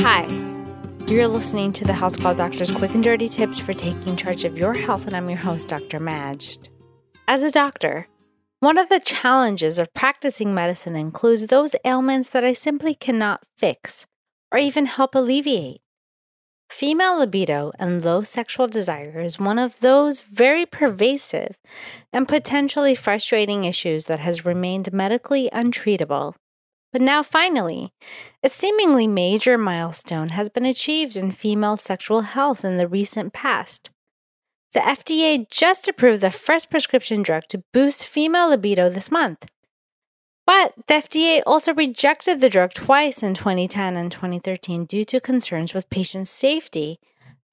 Hi, you're listening to the House Call Doctor's quick and dirty tips for taking charge of your health, and I'm your host, Dr. Madge. As a doctor, one of the challenges of practicing medicine includes those ailments that I simply cannot fix or even help alleviate. Female libido and low sexual desire is one of those very pervasive and potentially frustrating issues that has remained medically untreatable. But now, finally, a seemingly major milestone has been achieved in female sexual health in the recent past. The FDA just approved the first prescription drug to boost female libido this month. But the FDA also rejected the drug twice in 2010 and 2013 due to concerns with patient safety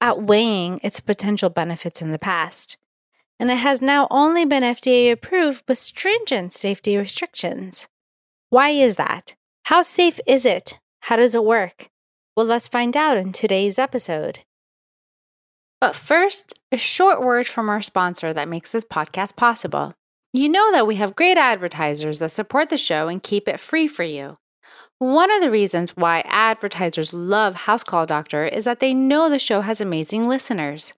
outweighing its potential benefits in the past. And it has now only been FDA approved with stringent safety restrictions. Why is that? How safe is it? How does it work? Well, let's find out in today's episode. But first, a short word from our sponsor that makes this podcast possible. You know that we have great advertisers that support the show and keep it free for you. One of the reasons why advertisers love House Call Doctor is that they know the show has amazing listeners.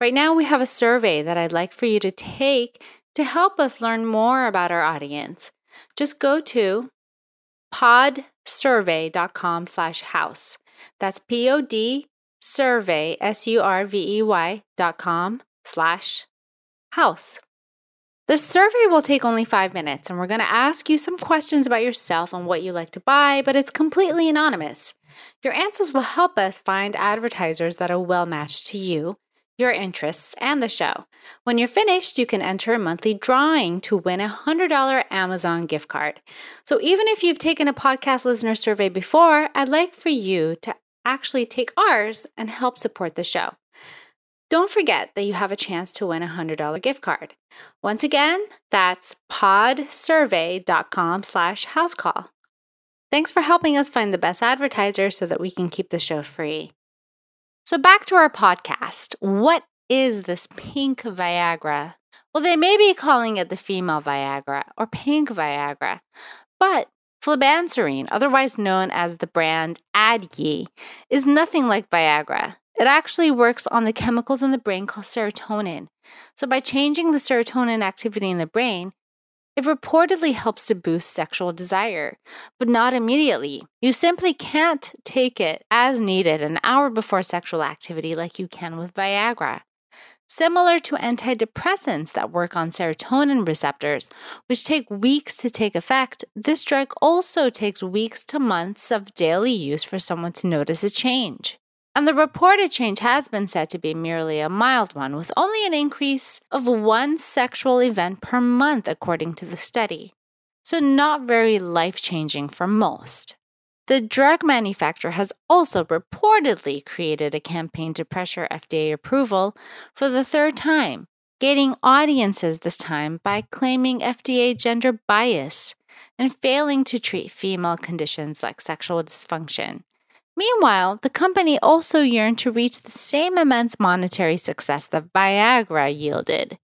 Right now, we have a survey that I'd like for you to take to help us learn more about our audience. Just go to podsurvey.com slash house. That's P-O-D survey, S-U-R-V-E-Y dot com slash house. The survey will take only five minutes, and we're going to ask you some questions about yourself and what you like to buy, but it's completely anonymous. Your answers will help us find advertisers that are well matched to you, your interests, and the show. When you're finished, you can enter a monthly drawing to win a $100 Amazon gift card. So even if you've taken a podcast listener survey before, I'd like for you to actually take ours and help support the show. Don't forget that you have a chance to win a $100 gift card. Once again, that's podsurvey.com slash housecall. Thanks for helping us find the best advertisers so that we can keep the show free. So back to our podcast. What is this pink Viagra? Well, they may be calling it the female Viagra or pink Viagra, but flibanserin, otherwise known as the brand Addyi, is nothing like Viagra. It actually works on the chemicals in the brain called serotonin. So, by changing the serotonin activity in the brain, it reportedly helps to boost sexual desire, but not immediately. You simply can't take it as needed an hour before sexual activity like you can with Viagra. Similar to antidepressants that work on serotonin receptors, which take weeks to take effect, this drug also takes weeks to months of daily use for someone to notice a change. And the reported change has been said to be merely a mild one, with only an increase of one sexual event per month, according to the study. So, not very life changing for most. The drug manufacturer has also reportedly created a campaign to pressure FDA approval for the third time, gaining audiences this time by claiming FDA gender bias and failing to treat female conditions like sexual dysfunction. Meanwhile, the company also yearned to reach the same immense monetary success that Viagra yielded.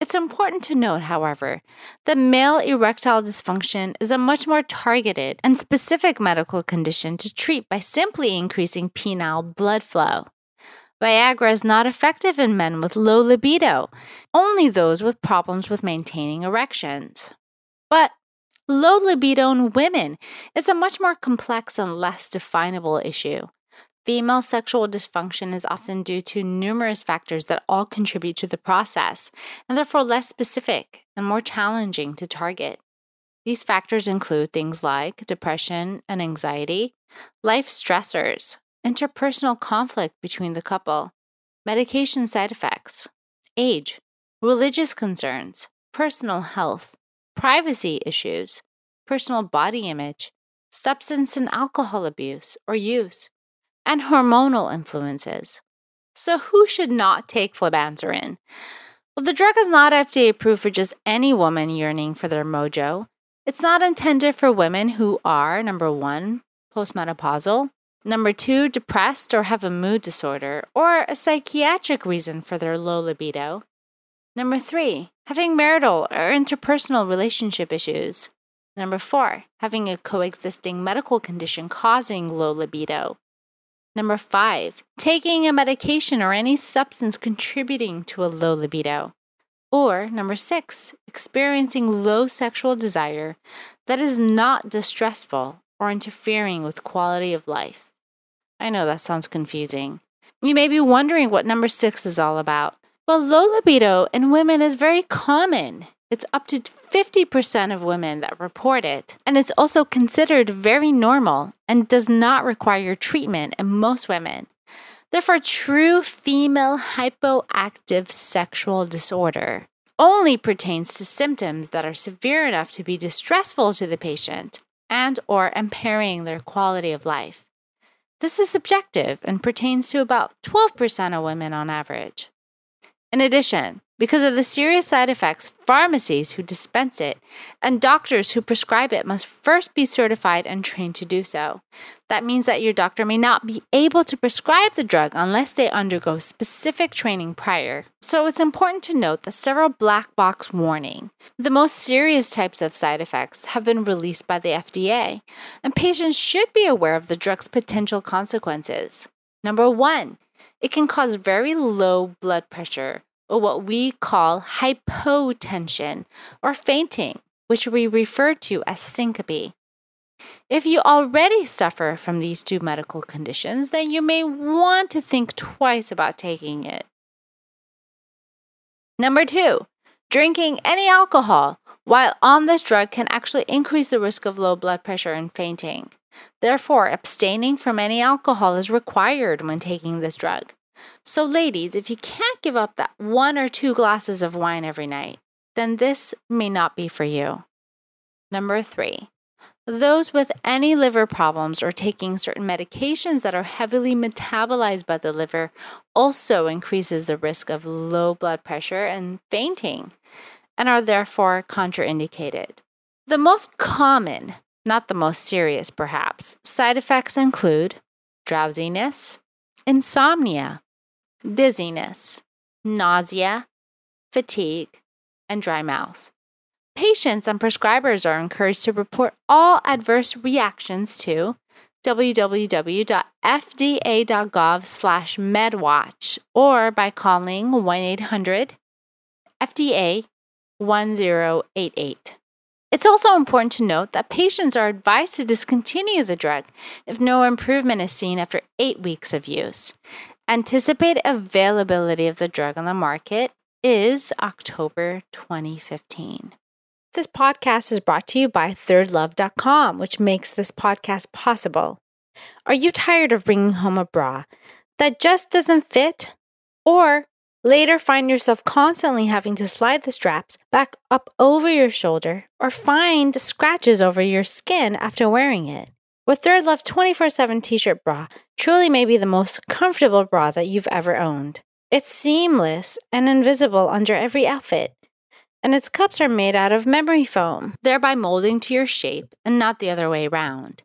It's important to note, however, that male erectile dysfunction is a much more targeted and specific medical condition to treat by simply increasing penile blood flow. Viagra is not effective in men with low libido, only those with problems with maintaining erections. But Low libido in women is a much more complex and less definable issue. Female sexual dysfunction is often due to numerous factors that all contribute to the process, and therefore less specific and more challenging to target. These factors include things like depression and anxiety, life stressors, interpersonal conflict between the couple, medication side effects, age, religious concerns, personal health, privacy issues, personal body image, substance and alcohol abuse or use, and hormonal influences. So, who should not take flibanserin? Well, the drug is not FDA approved for just any woman yearning for their mojo. It's not intended for women who are, number one, postmenopausal, number two, depressed or have a mood disorder, or a psychiatric reason for their low libido, Number three, having marital or interpersonal relationship issues. Number four, having a coexisting medical condition causing low libido. Number five, taking a medication or any substance contributing to a low libido. Or number six, experiencing low sexual desire that is not distressful or interfering with quality of life. I know that sounds confusing. You may be wondering what number six is all about. Well, low libido in women is very common. It's up to 50% of women that report it, and it's also considered very normal and does not require treatment in most women. Therefore, true female hypoactive sexual disorder only pertains to symptoms that are severe enough to be distressful to the patient and or impairing their quality of life. This is subjective and pertains to about 12% of women on average. In addition, because of the serious side effects, pharmacies who dispense it and doctors who prescribe it must first be certified and trained to do so. That means that your doctor may not be able to prescribe the drug unless they undergo specific training prior. So it's important to note that several black box warning, the most serious types of side effects, have been released by the FDA, and patients should be aware of the drug's potential consequences. Number one, it can cause very low blood pressure or what we call hypotension or fainting, which we refer to as syncope. If you already suffer from these two medical conditions, then you may want to think twice about taking it. Number two, drinking any alcohol while on this drug can actually increase the risk of low blood pressure and fainting. Therefore, abstaining from any alcohol is required when taking this drug. So, ladies, if you can't give up that one or two glasses of wine every night, then this may not be for you. Number three, those with any liver problems or taking certain medications that are heavily metabolized by the liver also increases the risk of low blood pressure and fainting and are therefore contraindicated. The most common, not the most serious perhaps, side effects include drowsiness, insomnia, dizziness, nausea, fatigue, and dry mouth. Patients and prescribers are encouraged to report all adverse reactions to www.fda.gov/medwatch or by calling 1-800-FDA 1088. It's also important to note that patients are advised to discontinue the drug if no improvement is seen after 8 weeks of use. Anticipated availability of the drug on the market is October 2015. This podcast is brought to you by thirdlove.com, which makes this podcast possible. Are you tired of bringing home a bra that just doesn't fit? Or later find yourself constantly having to slide the straps back up over your shoulder or find scratches over your skin after wearing it? With Third Love 24 7 t shirt bra, truly may be the most comfortable bra that you've ever owned. It's seamless and invisible under every outfit. And its cups are made out of memory foam, thereby molding to your shape and not the other way around,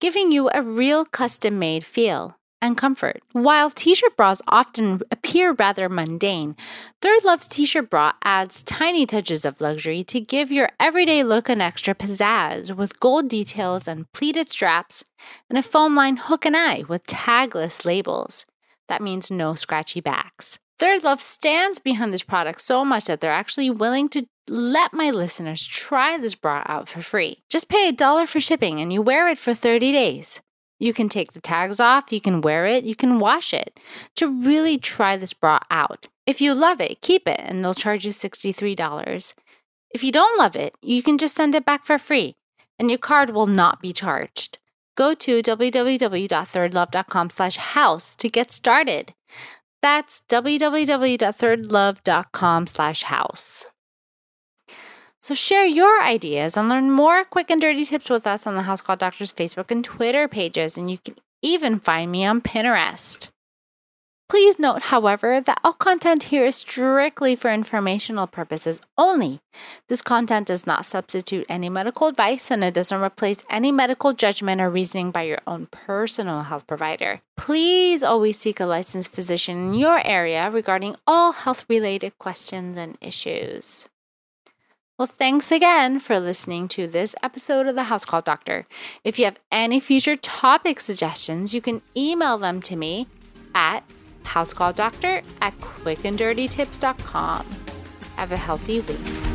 giving you a real custom made feel and comfort. While t shirt bras often appear rather mundane, Third Love's t shirt bra adds tiny touches of luxury to give your everyday look an extra pizzazz with gold details and pleated straps and a foam line hook and eye with tagless labels. That means no scratchy backs. Third Love stands behind this product so much that they're actually willing to let my listeners try this bra out for free. Just pay a dollar for shipping and you wear it for 30 days. You can take the tags off, you can wear it, you can wash it to really try this bra out. If you love it, keep it and they'll charge you $63. If you don't love it, you can just send it back for free and your card will not be charged. Go to www.thirdlove.com slash house to get started. That's www.thirdlove.com slash house. So share your ideas and learn more quick and dirty tips with us on the House Call Doctors Facebook and Twitter pages, and you can even find me on Pinterest. Please note, however, that all content here is strictly for informational purposes only. This content does not substitute any medical advice and it doesn't replace any medical judgment or reasoning by your own personal health provider. Please always seek a licensed physician in your area regarding all health related questions and issues. Well, thanks again for listening to this episode of the House Call Doctor. If you have any future topic suggestions, you can email them to me at housecalldoctor at quickanddirtytips.com. Have a healthy week.